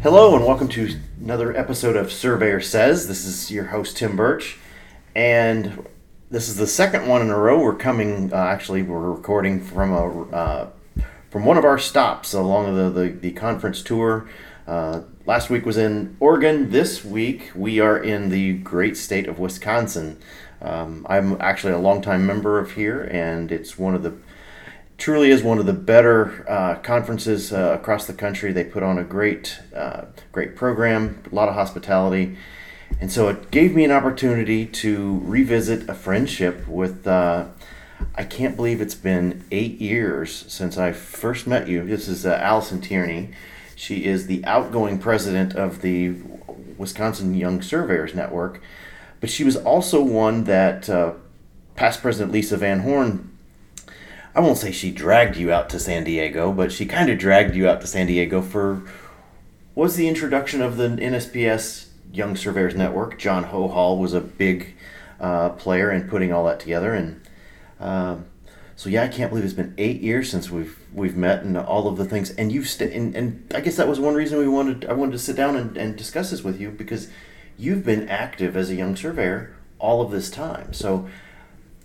Hello, and welcome to another episode of Surveyor Says. This is your host, Tim Burch, and this is the second one in a row. We're coming, uh, actually, we're recording from a uh, from one of our stops along the, the, the conference tour. Uh, last week was in Oregon. This week we are in the great state of Wisconsin. Um, I'm actually a longtime member of here, and it's one of the truly is one of the better uh, conferences uh, across the country. They put on a great, uh, great program, a lot of hospitality, and so it gave me an opportunity to revisit a friendship with. Uh, I can't believe it's been eight years since I first met you. This is uh, Allison Tierney. She is the outgoing president of the Wisconsin Young Surveyors Network, but she was also one that uh, past President Lisa Van Horn I won't say she dragged you out to San Diego, but she kind of dragged you out to San Diego for was the introduction of the NSPS Young Surveyors Network. John Hohol was a big uh, player in putting all that together, and um, so yeah, I can't believe it's been eight years since we've we've met and all of the things. And you've st- and, and I guess that was one reason we wanted I wanted to sit down and, and discuss this with you because you've been active as a young surveyor all of this time. So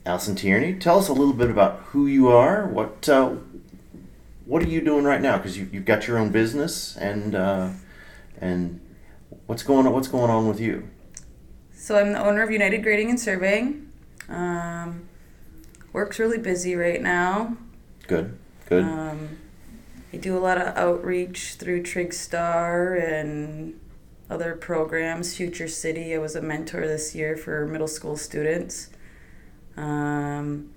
Allison Tierney, tell us a little bit about who you are. What uh, what are you doing right now? Because you, you've got your own business, and uh, and what's going on? What's going on with you? So I'm the owner of United Grading and Surveying. Um, work's really busy right now. Good, good. Um, I do a lot of outreach through TrigStar and other programs. Future City. I was a mentor this year for middle school students. Um,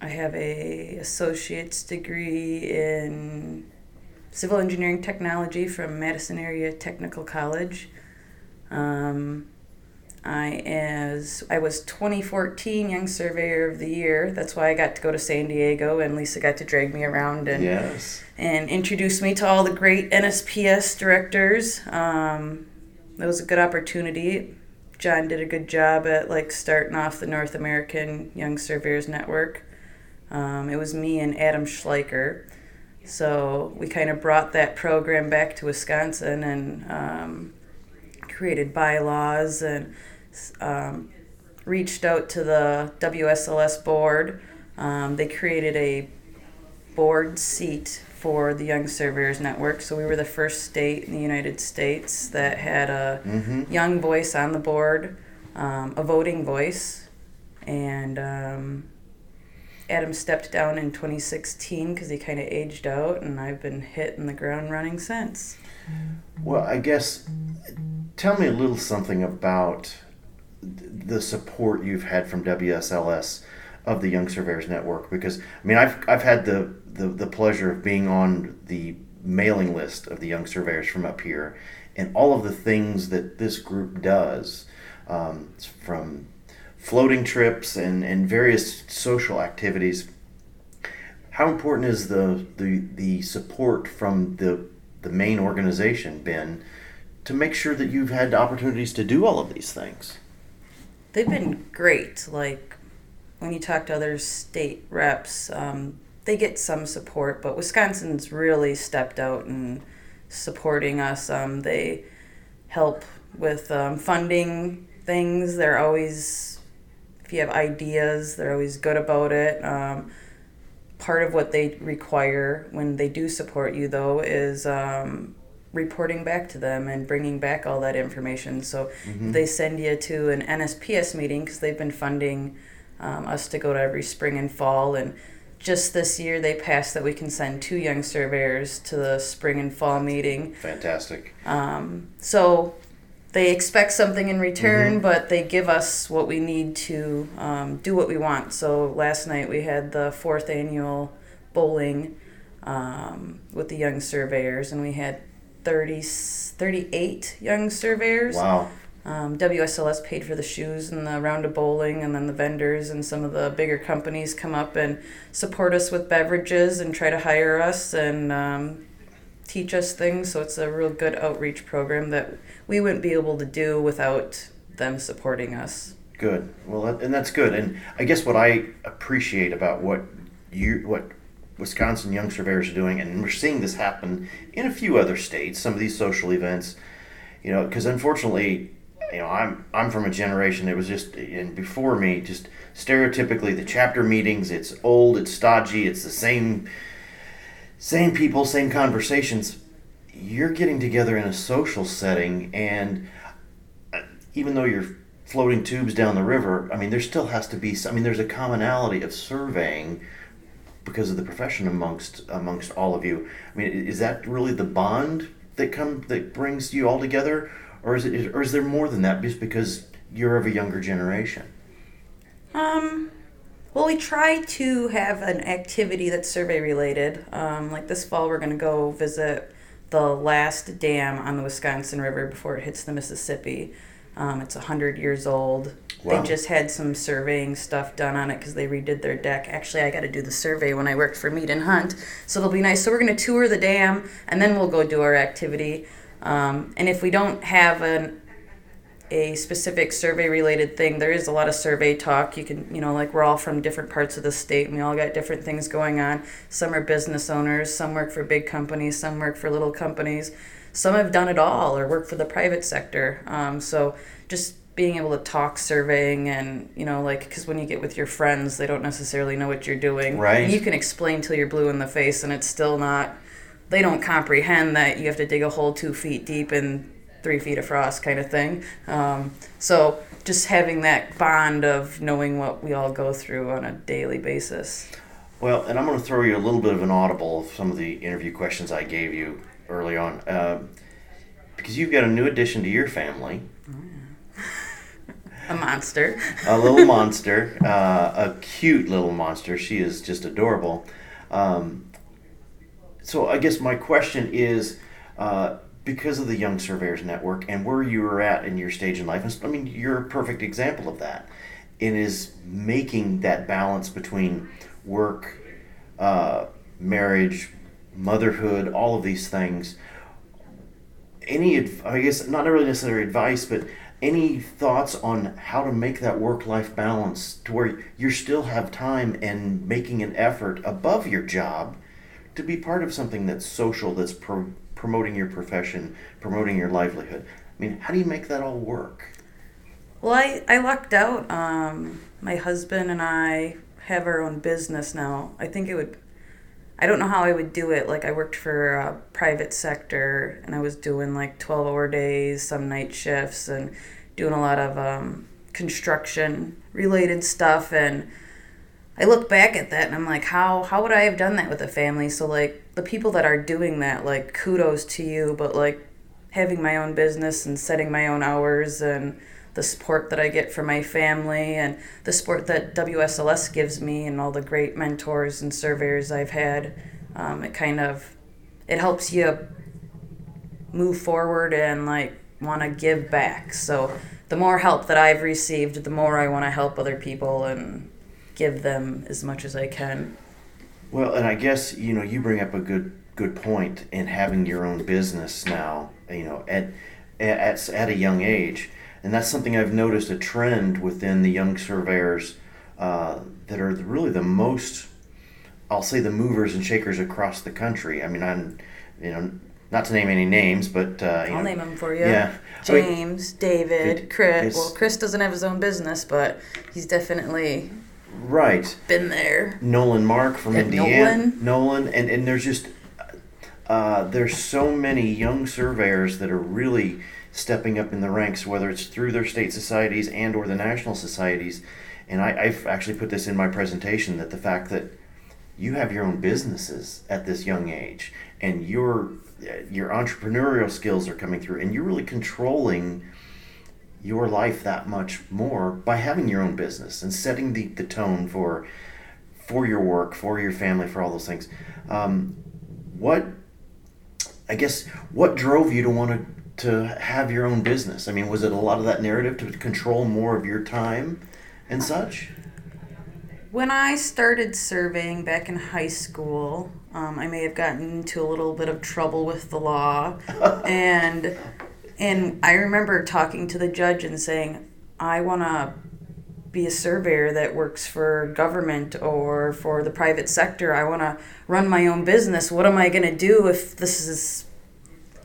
I have a associate's degree in civil engineering technology from Madison Area Technical College. Um, I as I was 2014 Young Surveyor of the Year. That's why I got to go to San Diego, and Lisa got to drag me around and yes. and introduce me to all the great NSPS directors. Um, that was a good opportunity. John did a good job at like starting off the North American Young Surveyors Network. Um, it was me and Adam Schleicher. So we kind of brought that program back to Wisconsin and um, created bylaws and um, reached out to the WSLS board. Um, they created a board seat for the Young Surveyors Network. So we were the first state in the United States that had a mm-hmm. young voice on the board, um, a voting voice, and um, Adam stepped down in 2016 because he kind of aged out, and I've been hitting the ground running since. Well, I guess tell me a little something about the support you've had from WSLS of the Young Surveyors Network because I mean I've I've had the the, the pleasure of being on the mailing list of the Young Surveyors from up here, and all of the things that this group does, um, from floating trips and, and various social activities. How important is the, the, the support from the, the main organization been to make sure that you've had opportunities to do all of these things? They've been great. Like when you talk to other state reps, um, they get some support, but Wisconsin's really stepped out and supporting us. Um, they help with um, funding things. They're always, if you have ideas, they're always good about it. Um, part of what they require when they do support you, though, is um, reporting back to them and bringing back all that information. So mm-hmm. they send you to an NSPS meeting because they've been funding um, us to go to every spring and fall and just this year they passed that we can send two young surveyors to the spring and fall meeting. Fantastic. Um, so they expect something in return, but they give us what we need to um, do what we want. So last night we had the fourth annual bowling um, with the young surveyors, and we had 30, 38 young surveyors. Wow. Um, WSLS paid for the shoes and the round of bowling, and then the vendors and some of the bigger companies come up and support us with beverages and try to hire us and um, teach us things. So it's a real good outreach program that we wouldn't be able to do without them supporting us. Good. Well, and that's good. And I guess what I appreciate about what you what Wisconsin young surveyors are doing, and we're seeing this happen in a few other states. Some of these social events, you know, because unfortunately, you know, I'm I'm from a generation that was just and before me, just stereotypically the chapter meetings. It's old, it's stodgy, it's the same same people, same conversations. You're getting together in a social setting, and uh, even though you're floating tubes down the river, I mean, there still has to be. I mean, there's a commonality of surveying because of the profession amongst amongst all of you. I mean, is that really the bond that come that brings you all together, or is it, or is there more than that? Just because you're of a younger generation. Um, well, we try to have an activity that's survey related. Um, like this fall, we're going to go visit the last dam on the Wisconsin River before it hits the Mississippi. Um, it's 100 years old. Wow. They just had some surveying stuff done on it because they redid their deck. Actually, I got to do the survey when I worked for Mead and Hunt, so it'll be nice. So we're going to tour the dam and then we'll go do our activity. Um, and if we don't have an a specific survey related thing, there is a lot of survey talk. You can, you know, like we're all from different parts of the state and we all got different things going on. Some are business owners, some work for big companies, some work for little companies. Some have done it all or work for the private sector. Um, so just being able to talk surveying and, you know, like, because when you get with your friends, they don't necessarily know what you're doing. Right. You can explain till you're blue in the face and it's still not, they don't comprehend that you have to dig a hole two feet deep and three feet of frost kind of thing. Um, so just having that bond of knowing what we all go through on a daily basis. Well, and I'm going to throw you a little bit of an audible of some of the interview questions I gave you early on, uh, because you've got a new addition to your family. A monster. a little monster, uh, a cute little monster. She is just adorable. Um, so I guess my question is, uh, because of the Young Surveyors Network and where you were at in your stage in life, I mean, you're a perfect example of that. It is making that balance between work, uh, marriage, motherhood, all of these things. Any, I guess, not really necessarily advice, but any thoughts on how to make that work life balance to where you still have time and making an effort above your job to be part of something that's social, that's pro- promoting your profession, promoting your livelihood? I mean, how do you make that all work? Well, I, I lucked out. Um, my husband and I have our own business now. I think it would, I don't know how I would do it. Like, I worked for a private sector and I was doing like 12 hour days, some night shifts, and doing a lot of um, construction related stuff. And I look back at that and I'm like, how, how would I have done that with a family? So, like, the people that are doing that, like, kudos to you, but like, having my own business and setting my own hours and the support that I get from my family and the support that WSLS gives me and all the great mentors and surveyors I've had. Um, it kind of it helps you move forward and like want to give back. So the more help that I've received, the more I want to help other people and give them as much as I can. Well, and I guess you know you bring up a good good point in having your own business now. You know, at at at a young age, and that's something I've noticed a trend within the young surveyors uh, that are really the most. I'll say the movers and shakers across the country. I mean, I'm, you know, not to name any names, but uh, you I'll know, name them for you. Yeah, I mean, James, David, Chris. Well, Chris doesn't have his own business, but he's definitely right. been there. Nolan Mark from Yeah, Indiana. Nolan. Nolan, and, and there's just uh, there's so many young surveyors that are really stepping up in the ranks, whether it's through their state societies and or the national societies. And I, I've actually put this in my presentation that the fact that you have your own businesses at this young age, and your your entrepreneurial skills are coming through, and you're really controlling your life that much more by having your own business and setting the, the tone for for your work, for your family, for all those things. Um, what I guess what drove you to want to to have your own business? I mean, was it a lot of that narrative to control more of your time and such? When I started surveying back in high school, um, I may have gotten into a little bit of trouble with the law, and and I remember talking to the judge and saying, I want to be a surveyor that works for government or for the private sector. I want to run my own business. What am I going to do if this is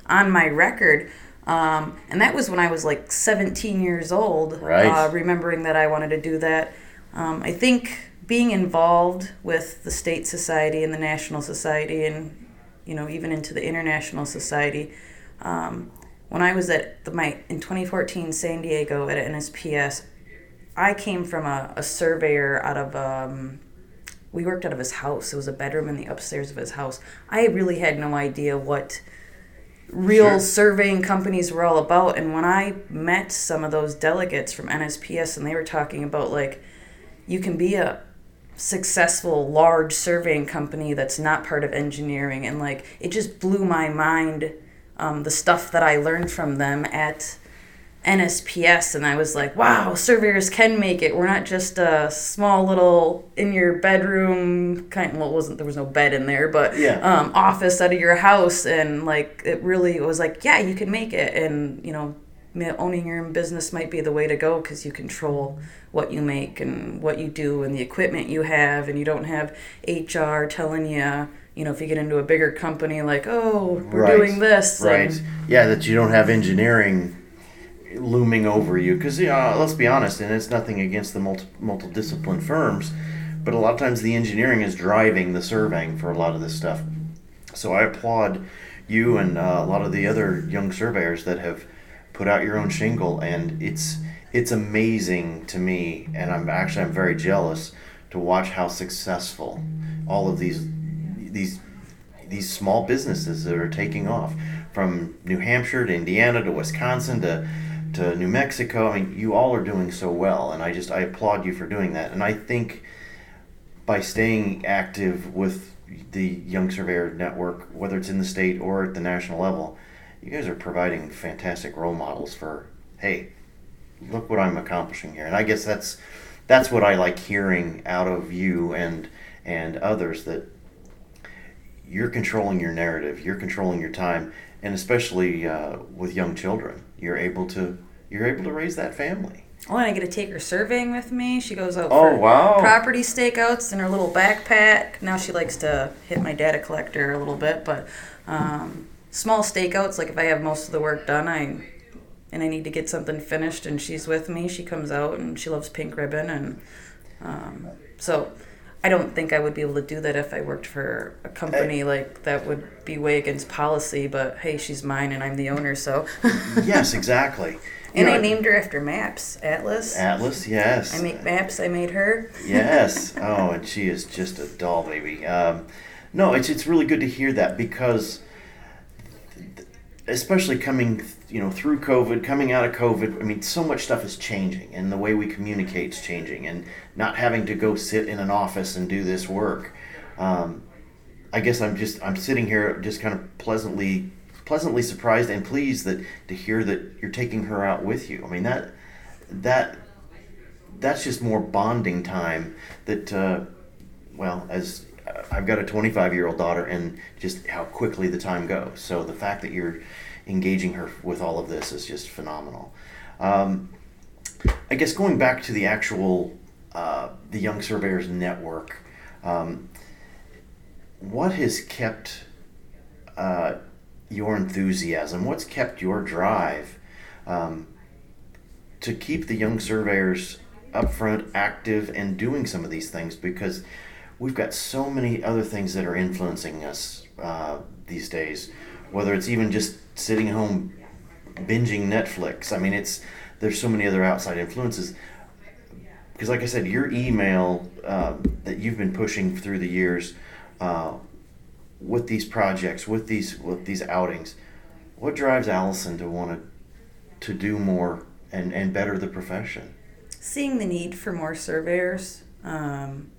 on my record? Um, and that was when I was like 17 years old, right. uh, remembering that I wanted to do that. Um, I think being involved with the state society and the national society and you know even into the international society um, when i was at the my in 2014 san diego at nsps i came from a, a surveyor out of um, we worked out of his house. It was a bedroom in the upstairs of his house. I really had no idea what real sure. surveying companies were all about. And when i met some of those delegates from nsps and they were talking about like you can be a successful large surveying company that's not part of engineering. And like it just blew my mind um, the stuff that i learned from them at nsps and i was like wow surveyors can make it we're not just a small little in your bedroom kind of, well it wasn't there was no bed in there but yeah. um, office out of your house and like it really was like yeah you can make it and you know owning your own business might be the way to go because you control what you make and what you do and the equipment you have and you don't have hr telling you you know if you get into a bigger company like oh we're right. doing this right. And, yeah that you don't have engineering looming over you. Because you know, let's be honest and it's nothing against the multi, multi-discipline firms but a lot of times the engineering is driving the surveying for a lot of this stuff. So i applaud you and uh, a lot of the other young surveyors that have put out your own shingle, and it's it's amazing to me, and I'm actually I'm very jealous to watch how successful all of these these these small businesses that are taking off from New Hampshire to Indiana to Wisconsin to to New Mexico. I mean, you all are doing so well, and I just I applaud you for doing that. And I think by staying active with the Young Surveyor Network, whether it's in the state or at the national level, you guys are providing fantastic role models for hey look what i'm accomplishing here and i guess that's that's what i like hearing out of you and and others that you're controlling your narrative you're controlling your time and especially uh, with young children you're able to you're able to raise that family Oh, and I get to take her surveying with me. She goes out oh, for wow. property stakeouts in her little backpack. Now she likes to hit my data collector a little bit, but um, small stakeouts. Like if I have most of the work done, I and I need to get something finished, and she's with me. She comes out and she loves pink ribbon, and um, so I don't think I would be able to do that if I worked for a company like that would be way against policy. But hey, she's mine, and I'm the owner, so. yes, exactly. and know, I named her after maps, Atlas. Atlas, yes. I make maps. I made her. yes. Oh, and she is just a doll baby. Um, no, it's it's really good to hear that because especially coming you know through covid coming out of covid i mean so much stuff is changing and the way we communicate is changing and not having to go sit in an office and do this work um, i guess i'm just i'm sitting here just kind of pleasantly pleasantly surprised and pleased that to hear that you're taking her out with you i mean that that that's just more bonding time that uh, well as I've got a 25 year old daughter, and just how quickly the time goes. So the fact that you're engaging her with all of this is just phenomenal. Um, I guess going back to the actual uh, the Young Surveyors Network, um, what has kept uh, your enthusiasm? What's kept your drive um, to keep the young surveyors upfront, active, and doing some of these things? Because we've got so many other things that are influencing us uh, these days. Whether it's even just sitting home binging Netflix. I mean, it's there's so many other outside influences. because like I said, your email um, that you've been pushing through the years uh, with these projects, with these with these outings, what drives Allison to want to to do more and and better the profession? Seeing the need for more surveyors. Um,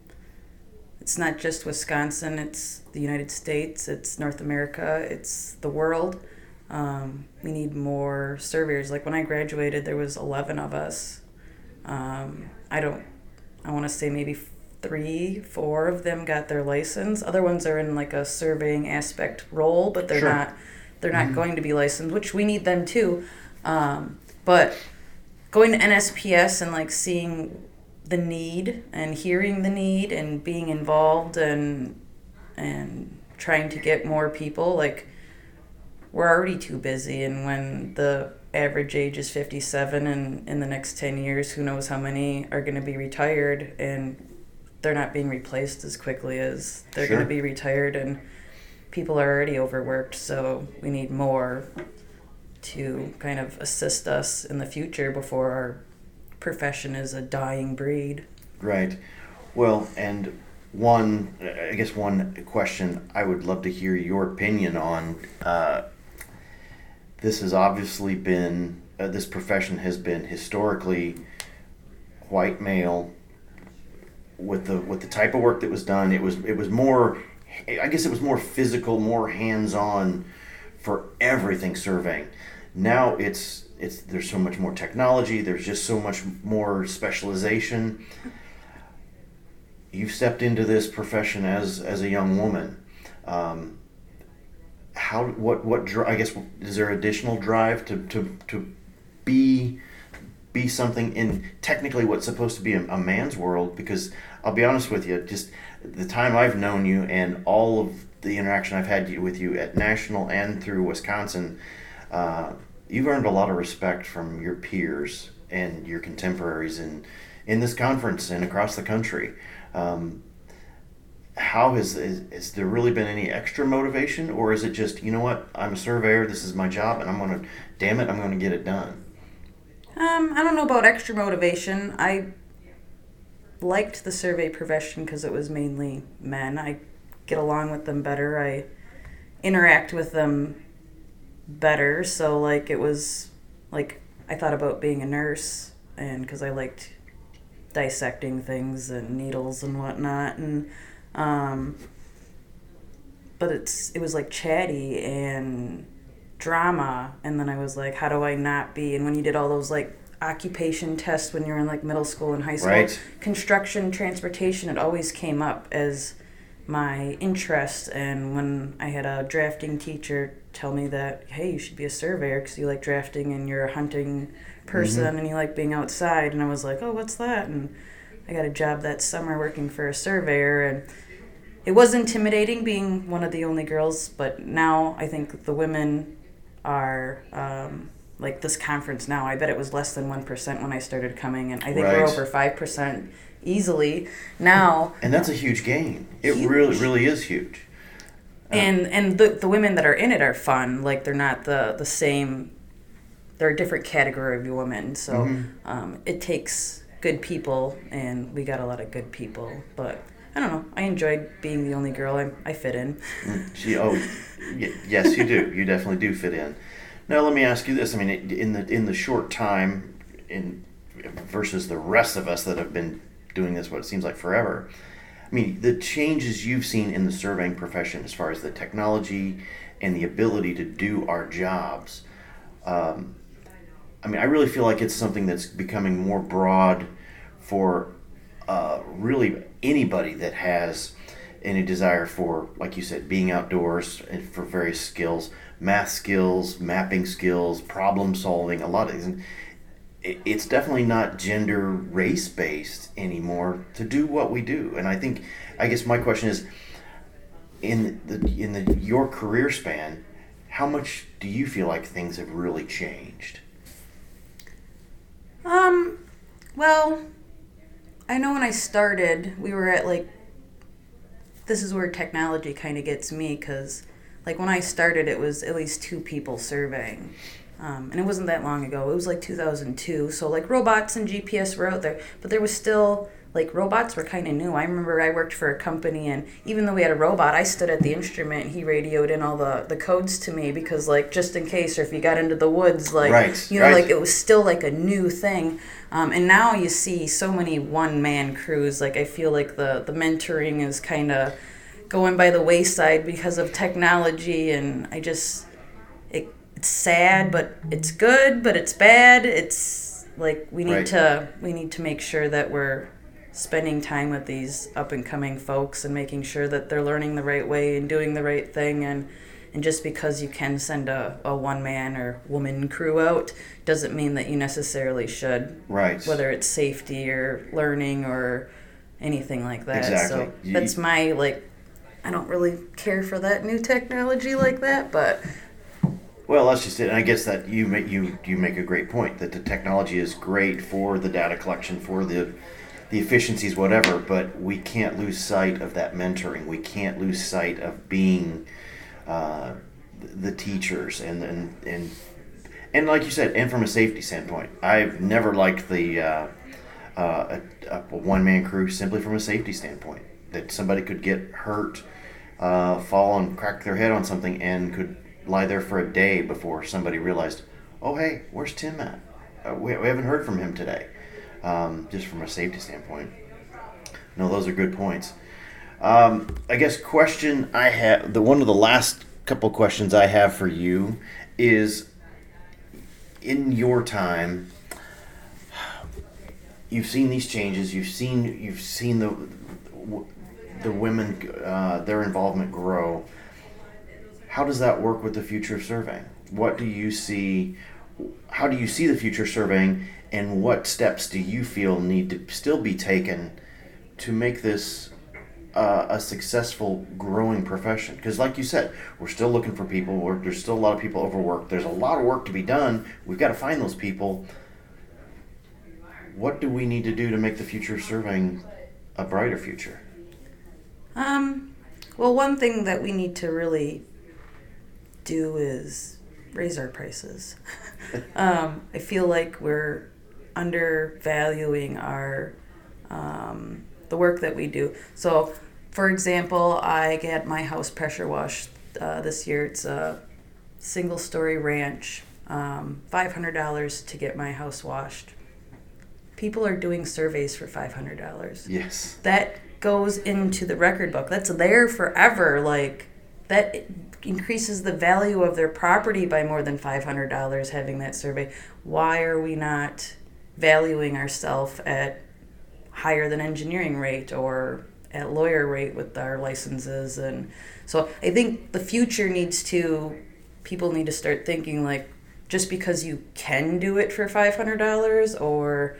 it's not just Wisconsin, it's the United States, it's North America, it's the world. Um, we need more surveyors. Like when I graduated, there was 11 of us. Um, I don't, I want to say maybe three, four of them got their license. Other ones are in like a surveying aspect role, but they're Sure. not, they're not Mhm. going to be licensed, which we need them too. Um, but going to NSPS and like seeing the need and hearing the need and being involved and and trying to get more people like we're already too busy and when the average age is 57 and in the next 10 years who knows how many are going to be retired and they're not being replaced as quickly as they're Sure. going to be retired and people are already overworked so we need more to kind of assist us in the future before our profession is a dying breed Right. Well, and one, I guess one question I would love to hear your opinion on. Uh, this has obviously been, uh, this profession has been historically white male. With the with the type of work that was done, it was it was more, I guess it was more physical, more hands on, for everything surveying. Now it's it's there's so much more technology. There's just so much more specialization you've stepped into this profession as as a young woman. Um, how what what I guess is there additional drive to to to be be something in technically what's supposed to be a, a man's world? Because I'll be honest with you, just the time I've known you and all of the interaction I've had with you at national and through Wisconsin, uh, you've earned a lot of respect from your peers and your contemporaries in in this conference and across the country. Um, how has has there really been any extra motivation, or is it just you know what I'm a surveyor, this is my job, and I'm gonna damn it, I'm gonna get it done. Um, I don't know about extra motivation. I liked the survey profession because it was mainly men. I get along with them better. I interact with them better. So like it was like I thought about being a nurse, and because I liked dissecting things and needles and whatnot, and um, but it's it was like chatty and drama and then i was like how do i not be and when you did all those like occupation tests when you were in like middle school and high school Right. construction transportation it always came up as my interest and when i had a drafting teacher tell me that hey you should be a surveyor because you like drafting and you're a hunting person and you like being outside. And i was like oh what's that? And i got a job that summer working for a surveyor and it was intimidating being one of the only girls, but now I think the women are um, like this conference now. I bet it was less than one percent when I started coming, and I think we're over five percent easily now. And that's a huge gain. It Huge. really really is huge. And and the the women that are in it are fun. Like they're not the the same. They're a different category of women. So Mhm. um, it takes good people, and we got a lot of good people. But I don't know. I enjoyed being the only girl. I I fit in. Mm, She, oh, y- yes, you do. You definitely do fit in. Now, let me ask you this. I mean, in the in the short time, in versus the rest of us that have been doing this, what it seems like forever. I mean, the changes you've seen in the surveying profession, as far as the technology and the ability to do our jobs. Um, I mean, I really feel like it's something that's becoming more broad for uh, really anybody that has any desire for, like you said, being outdoors and for various skills, math skills, mapping skills, problem solving, a lot of these. It's definitely not gender race based anymore to do what we do. And I think, I guess my question is, in the in the your career span, how much do you feel like things have really changed? Um, well, I know when I started, we were at like, this is where technology kind of gets me because, like, when I started, it was at least two people surveying. Um, and it wasn't that long ago. It was like 2002. So like robots and GPS were out there, but there was still like robots were kind of new. I remember I worked for a company, and even though we had a robot, I stood at the instrument. And he radioed in all the the codes to me because like just in case, or if you got into the woods, like Right, you know, right. like it was still like a new thing. Um, and now you see so many one man crews. Like I feel like the the mentoring is kind of going by the wayside because of technology, and I just it's sad, but it's good, but it's bad. It's like we need Right. to we need to make sure that we're spending time with these up and coming folks and making sure that they're learning the right way and doing the right thing and and just because you can send a, a one man or woman crew out doesn't mean that you necessarily should Right. whether it's safety or learning or anything like that Exactly. so You- that's my like i don't really care for that new technology like that but Well, that's just it. And I guess that you make you you make a great point that the technology is great for the data collection, for the the efficiencies, whatever. But we can't lose sight of that mentoring. We can't lose sight of being uh, the teachers and and and and like you said, and from a safety standpoint, I've never liked the uh, uh, a, a one man crew simply from a safety standpoint that somebody could get hurt, uh, fall and crack their head on something, and could lie there for a day before somebody realized, oh hey, where's Tim at? Uh, we, we haven't heard from him today. Um, just from a safety standpoint. No, those are good points. Um, I guess question I have the one of the last couple questions I have for you is in your time you've seen these changes you've seen you've seen the the women uh, their involvement grow how does that work with the future of surveying? What do you see how do you see the future of surveying and what steps do you feel need to still be taken to make this uh, a successful growing profession? Because like you said we're still looking for people we're, there's still a lot of people overworked there's a lot of work to be done we've got to find those people. What do we need to do to make the future of surveying a brighter future? Um, well, one thing that we need to really do is raise our prices. um, I feel like we're undervaluing our um, the work that we do. So, for example, I get my house pressure washed uh, this year. It's a single story ranch, um, five hundred dollars to get my house washed. People are doing surveys for five hundred dollars yes that goes into the record book. That's there forever. Like that increases the value of their property by more than five hundred dollars. Having that survey, why are we not valuing ourselves at higher than engineering rate or at lawyer rate with our licenses? And so I think the future needs to people need to start thinking like just because you can do it for five hundred dollars or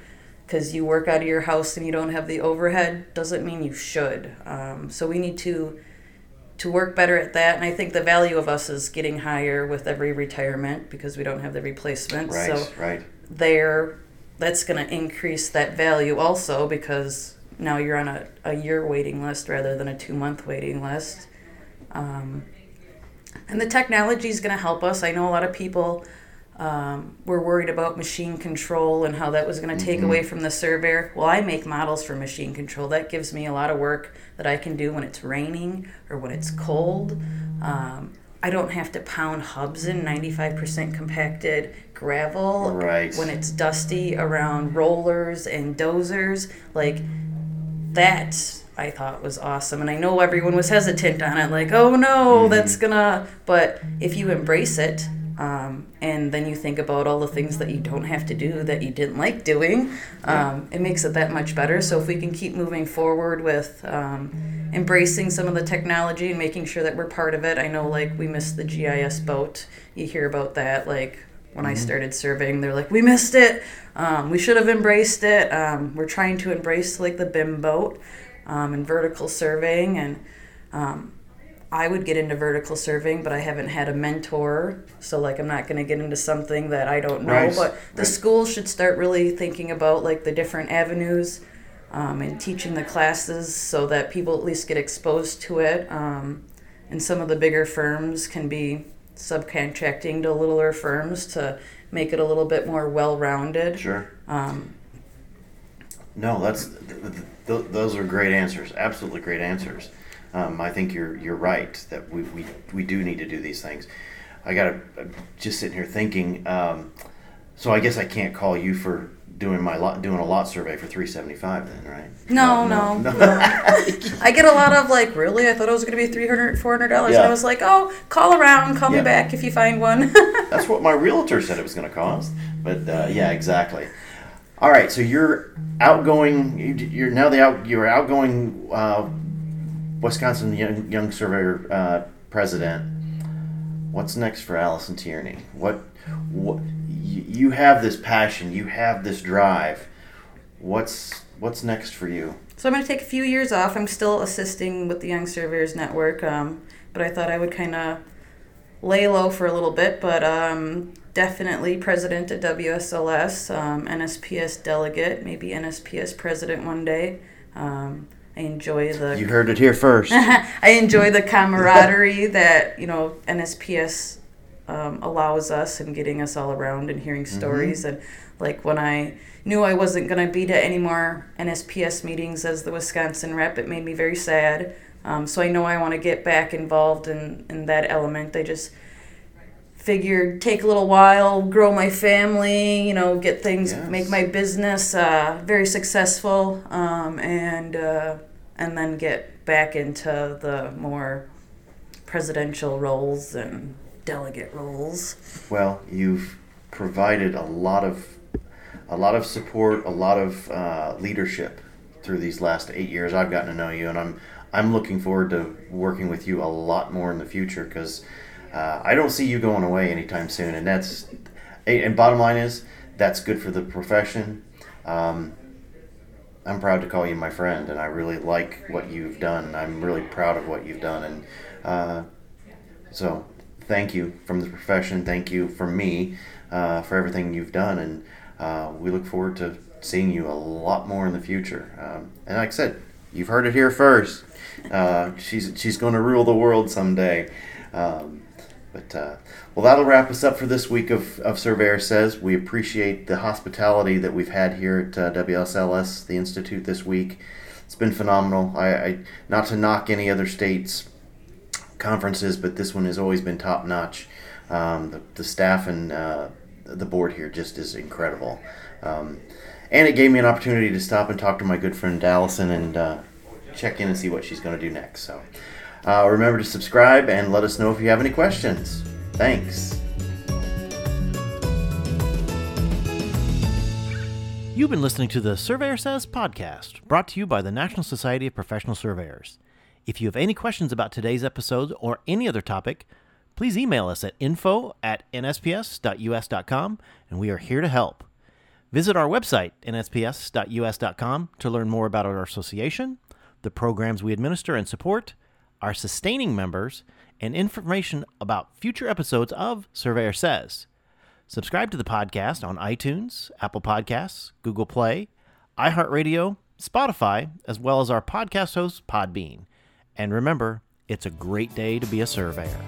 because you work out of your house and you don't have the overhead doesn't mean you should. Um, so we need to to work better at that, and I think the value of us is getting higher with every retirement because we don't have the replacement. right So right there, that's going to increase that value also because now you're on a, a year waiting list rather than a two month waiting list. Um, and the technology is going to help us. I know a lot of people um, were worried about machine control and how that was going to take away from the surveyor. Well, I make models for machine control. That gives me a lot of work that I can do when it's raining or when it's cold. Um, I don't have to pound hubs in 95% compacted gravel Right. when it's dusty around rollers and dozers. Like, that I thought was awesome. And I know everyone was hesitant on it, like, oh no, that's gonna. But if you embrace it, um, and then you think about all the things that you don't have to do that you didn't like doing, um, it makes it that much better. So if we can keep moving forward with um, embracing some of the technology and making sure that we're part of it, I know like we missed the GIS boat. You hear about that, like when I started surveying, they're like, we missed it. Um, we should have embraced it. Um, we're trying to embrace like the BIM boat um, and vertical surveying. And um, I would get into vertical surveying, but I haven't had a mentor. So like I'm not going to get into something that I don't know. But the right. school should start really thinking about like the different avenues um, and teaching the classes so that people at least get exposed to it. Um, and some of the bigger firms can be subcontracting to littler firms to make it a little bit more well-rounded. Sure. Um, No, that's th- th- th- those are great answers. Absolutely great answers. Um, I think you're you're right that we, we we do need to do these things. I got to just sitting here thinking. Um, so I guess I can't call you for doing my lot doing a lot survey for three seventy five then, right? No, no, no. I get a lot of like, really? I thought it was going to be 300 $400. And Yeah. I was like, oh, call around, call Yeah. me back if you find one. That's what my realtor said it was going to cost. But uh, yeah, exactly. All right, so you're outgoing. you- You're now the out. You're outgoing uh, Wisconsin Young, Young Surveyor uh, president. What's next for Allison Tierney? What? What? You, you have this passion. You have this drive. What's What's next for you? So I'm going to take a few years off. I'm still assisting with the Young Surveyors Network, um, but I thought I would kind of lay low for a little bit. But um, definitely president at WSLS, um, NSPS delegate, maybe NSPS president one day. Um, I enjoy the You heard it here first. I enjoy the camaraderie that you know NSPS um, allows us and getting us all around and hearing stories and like when I knew I wasn't going to be to any more NSPS meetings as the Wisconsin rep, it made me very sad. Um, so I know I want to get back involved in, in that element. I just figured take a little while, grow my family, you know, get things, Yes. make my business uh, very successful, um, and uh, and then get back into the more presidential roles and delegate roles. Well, you've provided a lot of a lot of support, a lot of uh, leadership through these last eight years. I've gotten to know you, and I'm I'm looking forward to working with you a lot more in the future because uh, I don't see you going away anytime soon. And that's and bottom line is that's good for the profession. Um, I'm proud to call you my friend, and I really like what you've done. I'm really proud of what you've done, and uh, so thank you from the profession. Thank you from me uh, for everything you've done, and uh, we look forward to seeing you a lot more in the future. Um, and like I said, you've heard it here first. Uh, she's she's going to rule the world someday. Um, but uh, well, that'll wrap us up for this week of, of Surveyor Says. We appreciate the hospitality that we've had here at uh, WSLS, the Institute, this week. It's been phenomenal. I, I not to knock any other states conferences, but this one has always been top notch. Um, the, the staff and uh, the board here just is incredible. Um, and it gave me an opportunity to stop and talk to my good friend Allison and uh, check in and see what she's going to do next. So uh, remember to subscribe and let us know if you have any questions. Thanks. You've been listening to the Surveyor Says podcast, brought to you by the National Society of Professional Surveyors. If you have any questions about today's episode or any other topic, please email us at info at nsps.us.com and we are here to help. Visit our website, nsps.us.com, to learn more about our association, the programs we administer and support, our sustaining members, and information about future episodes of Surveyor Says. Subscribe to the podcast on iTunes, Apple Podcasts, Google Play, iHeartRadio, Spotify, as well as our podcast host, Podbean. And remember, it's a great day to be a surveyor.